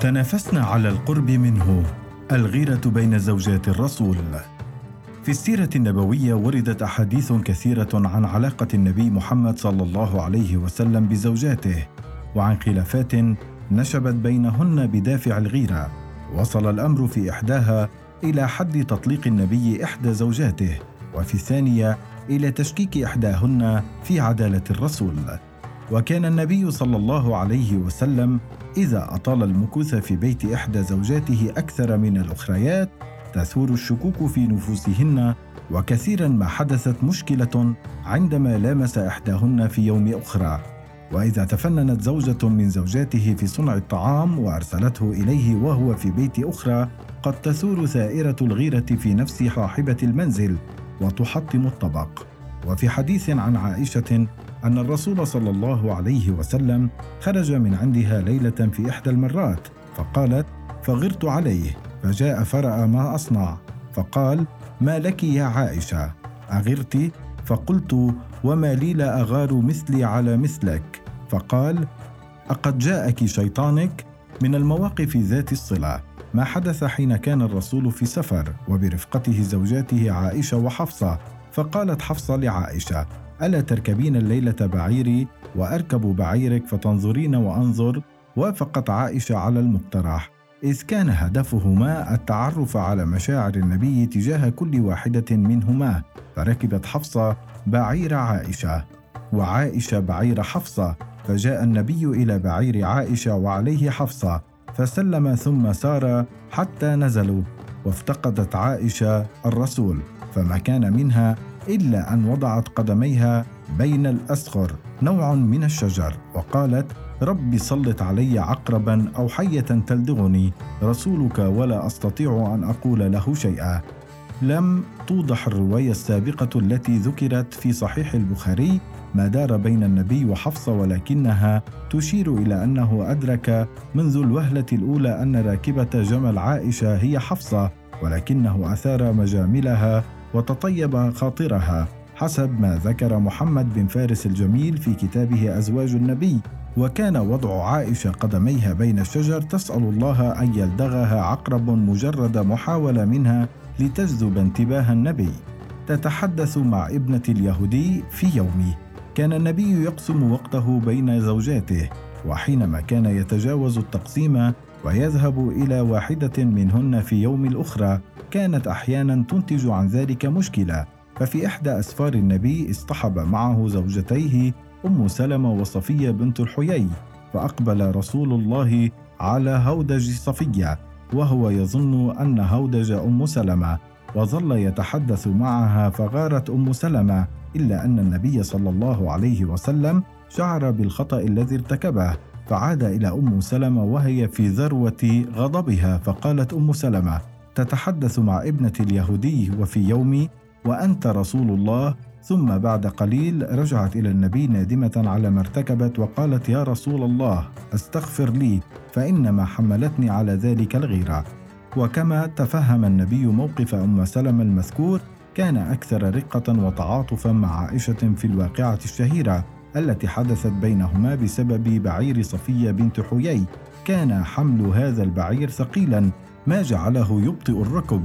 تنافسنا على القرب منه. الغيرة بين زوجات الرسول. في السيرة النبوية وردت أحاديث كثيرة عن علاقة النبي محمد صلى الله عليه وسلم بزوجاته وعن خلافات نشبت بينهن بدافع الغيرة. وصل الأمر في إحداها إلى حد تطليق النبي إحدى زوجاته وفي الثانية إلى تشكيك إحداهن في عدالة الرسول. وكان النبي صلى الله عليه وسلم إذا أطال المكوث في بيت إحدى زوجاته أكثر من الأخريات تثور الشكوك في نفوسهن وكثيرا ما حدثت مشكلة عندما لامس إحداهن في يوم أخرى. وإذا تفننت زوجة من زوجاته في صنع الطعام وأرسلته إليه وهو في بيت أخرى قد تثور ثائرة الغيرة في نفس صاحبة المنزل وتحطم الطبق. وفي حديث عن عائشة أن الرسول صلى الله عليه وسلم خرج من عندها ليلة في إحدى المرات فقالت فغرت عليه فجاء فرأى ما أصنع فقال ما لك يا عائشة؟ أغرت؟ فقلت وما لي لا أغار مثلي على مثلك فقال أقد جاءك شيطانك من المواقف ذات الصلة ما حدث حين كان الرسول في سفر وبرفقته زوجاته عائشة وحفصة فقالت حفصة لعائشة ألا تركبين الليلة بعيري وأركب بعيرك فتنظرين وأنظر وافقت عائشة على المقترح. إذ كان هدفهما التعرف على مشاعر النبي تجاه كل واحدة منهما فركبت حفصة بعير عائشة. وعائشة بعير حفصة فجاء النبي إلى بعير عائشة وعليه حفصة فسلم ثم سار حتى نزلوا وافتقدت عائشة الرسول فما كان منها إلا أن وضعت قدميها بين الأسخر نوع من الشجر وقالت رب سلط علي عقربا أو حية تلدغني رسولك ولا أستطيع أن أقول له شيئا. لم توضح الرواية السابقة التي ذكرت في صحيح البخاري ما دار بين النبي وحفصة ولكنها تشير إلى أنه أدرك منذ الوهلة الأولى أن راكبة جمل عائشة هي حفصة ولكنه أثار مجاملها وتطيب خاطرها حسب ما ذكر محمد بن فارس الجميل في كتابه أزواج النبي وكان وضع عائشة قدميها بين الشجر تسأل الله أن يلدغها عقرب مجرد محاولة منها لتجذب انتباه النبي. تتحدث مع ابنة اليهودي في يوم كان النبي يقسم وقته بين زوجاته وحينما كان يتجاوز التقسيم ويذهب إلى واحدة منهن في يوم الأخرى كانت أحيانا تنتج عن ذلك مشكلة ففي إحدى أسفار النبي اصطحب معه زوجتيه أم سلمة وصفية بنت الحيي فأقبل رسول الله على هودج صفية وهو يظن أن هودج أم سلمة وظل يتحدث معها فغارت أم سلمة إلا أن النبي صلى الله عليه وسلم شعر بالخطأ الذي ارتكبه فعاد إلى أم سلمة وهي في ذروة غضبها فقالت أم سلمة تتحدث مع ابنة اليهودي وفي يومي وأنت رسول الله. ثم بعد قليل رجعت إلى النبي نادمة على ما ارتكبت وقالت يا رسول الله أستغفر لي فإنما حملتني على ذلك الغيرة. وكما تفهم النبي موقف أم سلمة المذكور كان أكثر رقة وتعاطفا مع عائشة في الواقعة الشهيرة التي حدثت بينهما بسبب بعير صفية بنت حيي. كان حمل هذا البعير ثقيلا ما جعله يبطئ الركب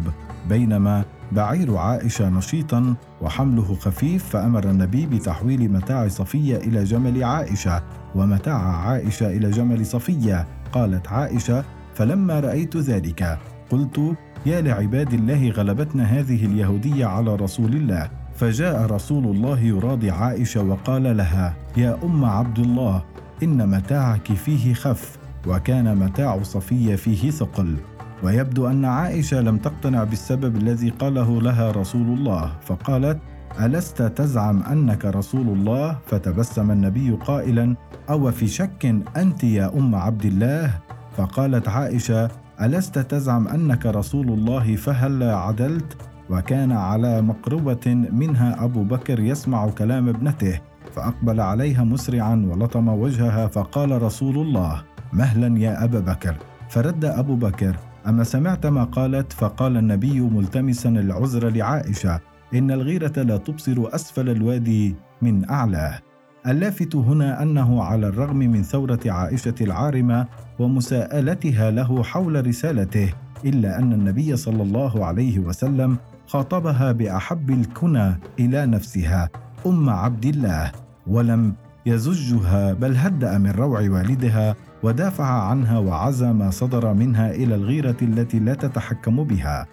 بينما بعير عائشة نشيطا وحمله خفيف فأمر النبي بتحويل متاع صفية إلى جمل عائشة. ومتاع عائشة إلى جمل صفية قالت عائشة فلما رأيت ذلك قلت يا لعباد الله غلبتنا هذه اليهودية على رسول الله. فجاء رسول الله يراضي عائشة وقال لها يا أم عبد الله إن متاعك فيه خف وكان متاع صفية فيه ثقل. ويبدو أن عائشة لم تقتنع بالسبب الذي قاله لها رسول الله فقالت ألست تزعم أنك رسول الله؟ فتبسم النبي قائلا أو في شك أنت يا أم عبد الله؟ فقالت عائشة ألست تزعم أنك رسول الله فهل عدلت؟ وكان على مقربة منها أبو بكر يسمع كلام ابنته فأقبل عليها مسرعا ولطم وجهها فقال رسول الله مهلا يا أبا بكر. فرد أبو بكر أما سمعت ما قالت فقال النبي ملتمسا العذر لعائشة إن الغيرة لا تبصر أسفل الوادي من أعلاه. اللافت هنا أنه على الرغم من ثورة عائشة العارمة ومساءلتها له حول رسالته إلا أن النبي صلى الله عليه وسلم خاطبها بأحب الكنى إلى نفسها أم عبد الله ولم يزجها بل هدأ من روع والدها ودافع عنها وعزى ما صدر منها إلى الغيرة التي لا تتحكم بها.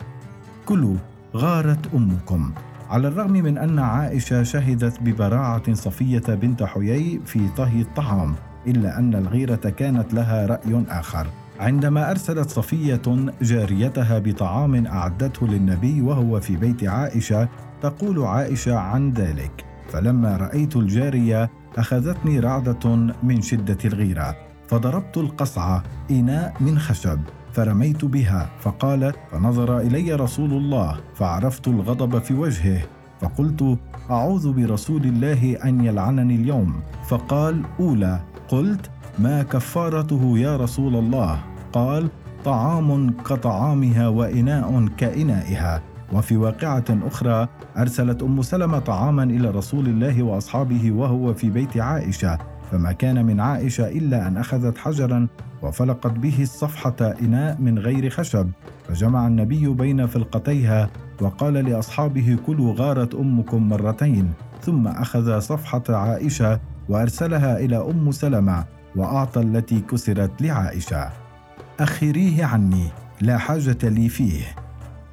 كلوا غارت أمكم. على الرغم من أن عائشة شهدت ببراعة صفية بنت حيي في طهي الطعام إلا أن الغيرة كانت لها رأي آخر. عندما أرسلت صفية جاريتها بطعام أعدته للنبي وهو في بيت عائشة تقول عائشة عن ذلك فلما رأيت الجارية أخذتني رعدة من شدة الغيرة. فضربت القصعه إناء من خشب فرميت بها فقالت فنظر إلي رسول الله فعرفت الغضب في وجهه فقلت أعوذ برسول الله أن يلعنني اليوم. فقال أولى. قلت ما كفارته يا رسول الله؟ قال طعام كطعامها وإناء كإنائها. وفي واقعة أخرى أرسلت أم سلمة طعاما إلى رسول الله وأصحابه وهو في بيت عائشة. فما كان من عائشة إلا أن أخذت حجرا وفلقت به الصفحة إناء من غير خشب فجمع النبي بين فلقتيها وقال لأصحابه كلوا غارت أمكم مرتين ثم أخذ صفحة عائشة وأرسلها إلى أم سلمة وأعطى التي كسرت لعائشة. أخريه عني لا حاجة لي فيه.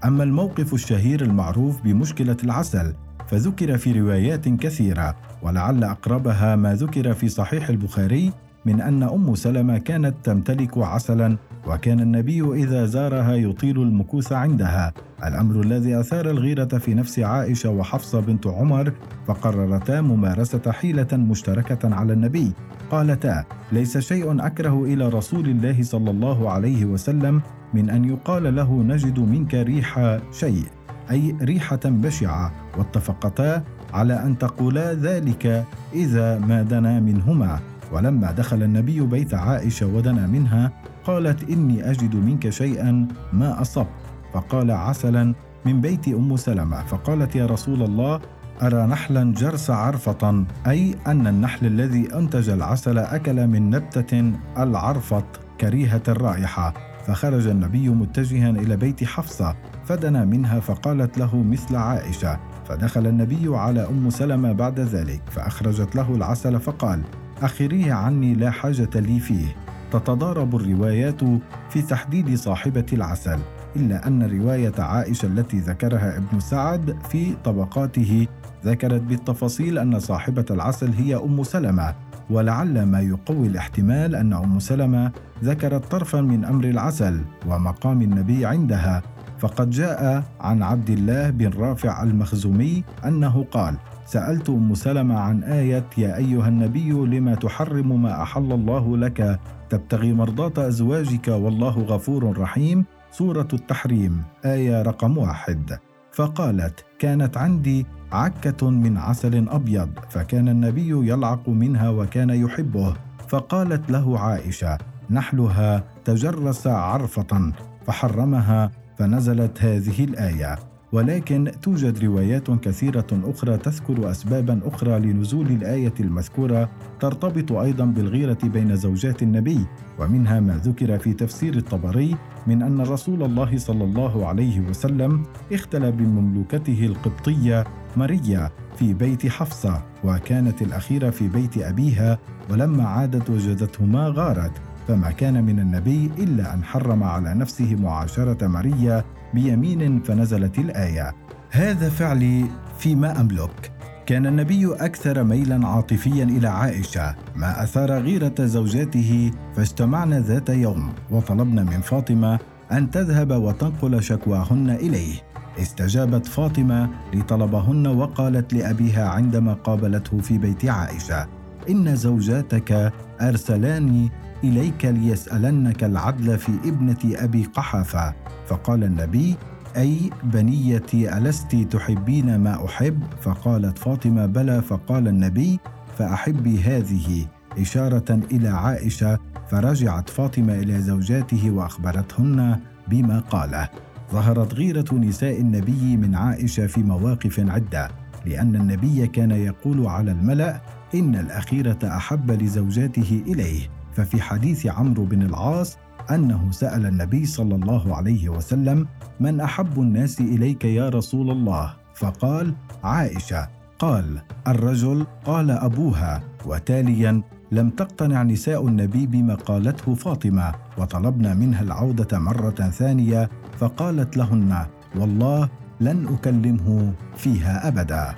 أما الموقف الشهير المعروف بمشكلة العسل فذكر في روايات كثيرة ولعل أقربها ما ذكر في صحيح البخاري من أن أم سلمة كانت تمتلك عسلا وكان النبي إذا زارها يطيل المكوث عندها. الأمر الذي أثار الغيرة في نفس عائشة وحفصة بنت عمر فقررتا ممارسة حيلة مشتركة على النبي. قالتا ليس شيء أكره إلى رسول الله صلى الله عليه وسلم من أن يقال له نجد منك ريح شيء. أي ريحة بشعة واتفقتا على أن تقولا ذلك إذا ما دنا منهما. ولما دخل النبي بيت عائشة ودنا منها قالت إني أجد منك شيئا ما أصبت. فقال عسلا من بيت أم سلمة فقالت يا رسول الله أرى نحلا جرس عرفة؟ أي أن النحل الذي أنتج العسل أكل من نبتة العرفط كريهة الرائحة. فخرج النبي متجها إلى بيت حفصة فدنا منها فقالت له مثل عائشة. فدخل النبي على أم سلمة بعد ذلك فأخرجت له العسل فقال أخريه عني لا حاجة لي فيه. تتضارب الروايات في تحديد صاحبة العسل إلا أن رواية عائشة التي ذكرها ابن سعد في طبقاته ذكرت بالتفاصيل أن صاحبة العسل هي أم سلمة. ولعل ما يقوي الاحتمال أن أم سلمة ذكرت طرفا من أمر العسل ومقام النبي عندها فقد جاء عن عبد الله بن رافع المخزومي أنه قال سألت أم سلمة عن آية يا أيها النبي لما تحرم ما أحل الله لك؟ تبتغي مرضاة أزواجك والله غفور رحيم سورة التحريم آية رقم واحد. فقالت كانت عندي عكة من عسل أبيض فكان النبي يلعق منها وكان يحبه. فقالت له عائشة نحلها تجرس عرفة فحرمها فنزلت هذه الآية. ولكن توجد روايات كثيرة أخرى تذكر اسبابا أخرى لنزول الآية المذكورة ترتبط أيضا بالغيرة بين زوجات النبي ومنها ما ذكر في تفسير الطبري من أن رسول الله صلى الله عليه وسلم اختلى بمملوكته القبطية ماريا في بيت حفصة وكانت الأخيرة في بيت أبيها ولما عادت وجدتهما غارت فما كان من النبي إلا أن حرم على نفسه معاشرة ماريا بيمين فنزلت الآية. هذا فعلي فيما أملك. كان النبي أكثر ميلا عاطفيا إلى عائشة ما أثار غيرة زوجاته فاجتمعنا ذات يوم وطلبنا من فاطمة أن تذهب وتنقل شكواهن إليه. استجابت فاطمة لطلبهن وقالت لأبيها عندما قابلته في بيت عائشة إن زوجاتك أرسلاني إليك ليسألنك العدل في ابنة أبي قحافة. فقال النبي أي بنيتي ألست تحبين ما أحب؟ فقالت فاطمة بلى. فقال النبي فأحبي هذه. إشارة إلى عائشة فرجعت فاطمة إلى زوجاته وأخبرتهن بما قاله. ظهرت غيرة نساء النبي من عائشة في مواقف عدة لأن النبي كان يقول على الملأ إن الأخيرة أحب لزوجاته إليه. ففي حديث عمرو بن العاص أنه سأل النبي صلى الله عليه وسلم من أحب الناس إليك يا رسول الله؟ فقال عائشة. قال الرجل؟ قال أبوها. وتاليا لم تقتنع نساء النبي بما قالته فاطمة. وطلبنا منها العودة مرة ثانية فقالت لهن والله لن أكلمه فيها أبدا.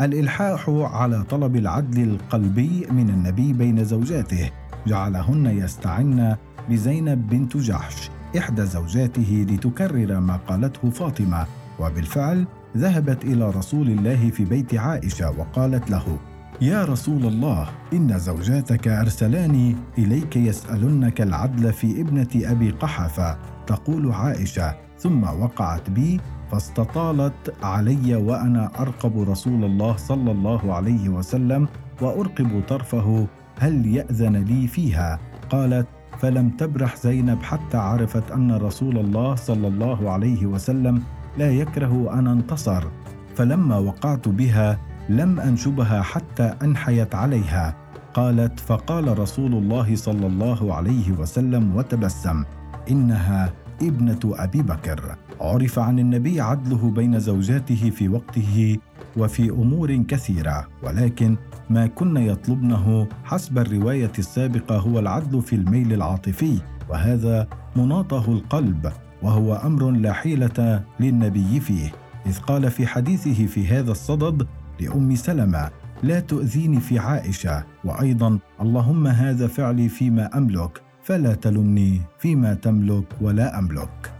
الإلحاح على طلب العدل القلبي من النبي بين زوجاته. جعلهن يستعن بزينب بنت جحش إحدى زوجاته لتكرر ما قالته فاطمة وبالفعل ذهبت إلى رسول الله في بيت عائشة وقالت له يا رسول الله إن زوجاتك ارسلاني إليك يسألنك العدل في ابنة أبي قحفه تقول عائشة ثم وقعت بي فاستطالت علي وأنا أرقب رسول الله صلى الله عليه وسلم وأرقب طرفه هل يأذن لي فيها؟ قالت فلم تبرح زينب حتى عرفت أن رسول الله صلى الله عليه وسلم لا يكره أن انتصر. فلما وقعت بها لم أنشبها حتى أنحيت عليها. قالت فقال رسول الله صلى الله عليه وسلم وتبسم إنها ابنة أبي بكر. عرف عن النبي عدله بين زوجاته في وقته وفي أمور كثيرة ولكن ما كن يطلبنه حسب الرواية السابقة هو العدل في الميل العاطفي وهذا مناطه القلب وهو أمر لا حيلة للنبي فيه. إذ قال في حديثه في هذا الصدد لأم سلمة لا تؤذيني في عائشة وأيضا اللهم هذا فعلي فيما أملك فلا تلمني فيما تملك ولا أملك.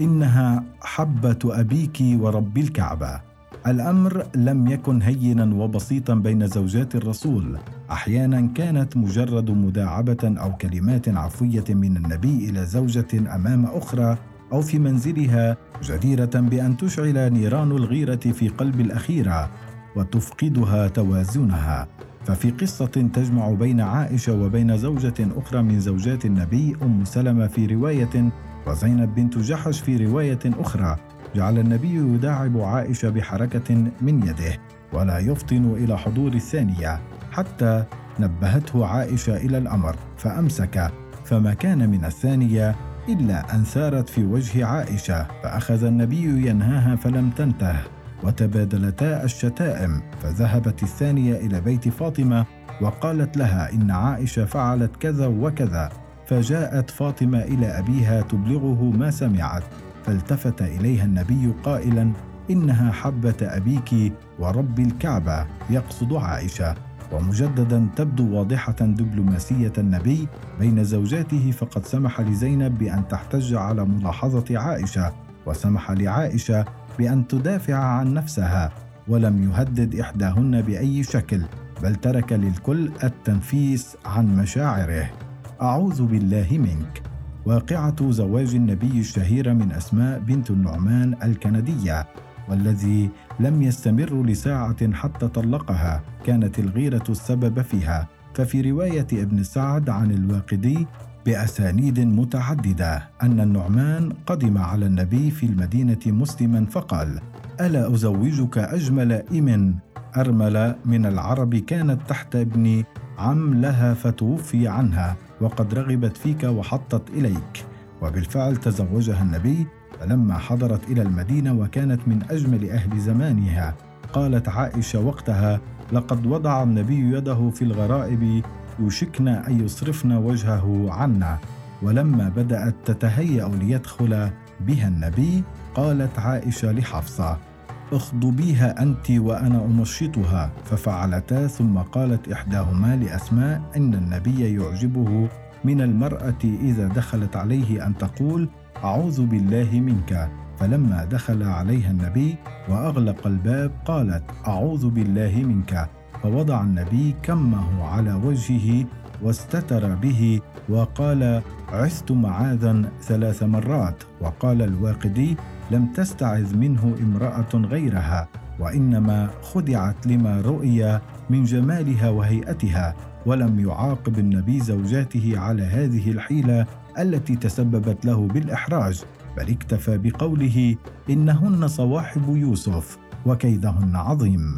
إنها حبة أبيك ورب الكعبة. الأمر لم يكن هينا وبسيطا بين زوجات الرسول. أحيانا كانت مجرد مداعبة أو كلمات عفوية من النبي إلى زوجة أمام أخرى أو في منزلها جديرة بأن تشعل نيران الغيرة في قلب الأخيرة وتفقدها توازنها. ففي قصة تجمع بين عائشة وبين زوجة أخرى من زوجات النبي أم سلمة في رواية وزينب بنت جحش في رواية أخرى. جعل النبي يداعب عائشة بحركة من يده ولا يفطن إلى حضور الثانية حتى نبهته عائشة إلى الأمر فأمسك فما كان من الثانية إلا أن ثارت في وجه عائشة فأخذ النبي ينهاها فلم تنته وتبادلتا الشتائم فذهبت الثانية إلى بيت فاطمة وقالت لها إن عائشة فعلت كذا وكذا فجاءت فاطمة إلى أبيها تبلغه ما سمعت. فالتفت إليها النبي قائلا إنها حبة أبيك ورب الكعبة يقصد عائشة. ومجددا تبدو واضحة دبلوماسيه النبي بين زوجاته فقد سمح لزينب بأن تحتج على ملاحظة عائشة وسمح لعائشة بأن تدافع عن نفسها ولم يهدد إحداهن بأي شكل بل ترك للكل التنفيس عن مشاعره. أعوذ بالله منك. واقعة زواج النبي الشهيره من أسماء بنت النعمان الكندية والذي لم يستمر لساعة حتى طلقها كانت الغيرة السبب فيها. ففي رواية ابن سعد عن الواقدي بأسانيد متعددة أن النعمان قدم على النبي في المدينة مسلما فقال ألا أزوجك أجمل إم ارمل من العرب كانت تحت ابن عم لها فتوفي عنها؟ وقد رغبت فيك وحطت إليك. وبالفعل تزوجها النبي فلما حضرت إلى المدينة وكانت من أجمل أهل زمانها. قالت عائشة وقتها لقد وضع النبي يده في الغرائب يوشكن أن يصرفن وجهه عنا. ولما بدأت تتهيأ ليدخل بها النبي قالت عائشة لحفصة اخضبيها أنت وأنا أمشطها. ففعلتا ثم قالت إحداهما لأسماء إن النبي يعجبه من المرأة إذا دخلت عليه أن تقول أعوذ بالله منك. فلما دخل عليها النبي وأغلق الباب قالت أعوذ بالله منك. فوضع النبي كمه على وجهه واستتر به وقال عثت معاذا ثلاث مرات. وقال الواقدي لم تستعذ منه امرأة غيرها وإنما خدعت لما رؤي من جمالها وهيئتها ولم يعاقب النبي زوجاته على هذه الحيلة التي تسببت له بالإحراج بل اكتفى بقوله إنهن صواحب يوسف وكيدهن عظيم.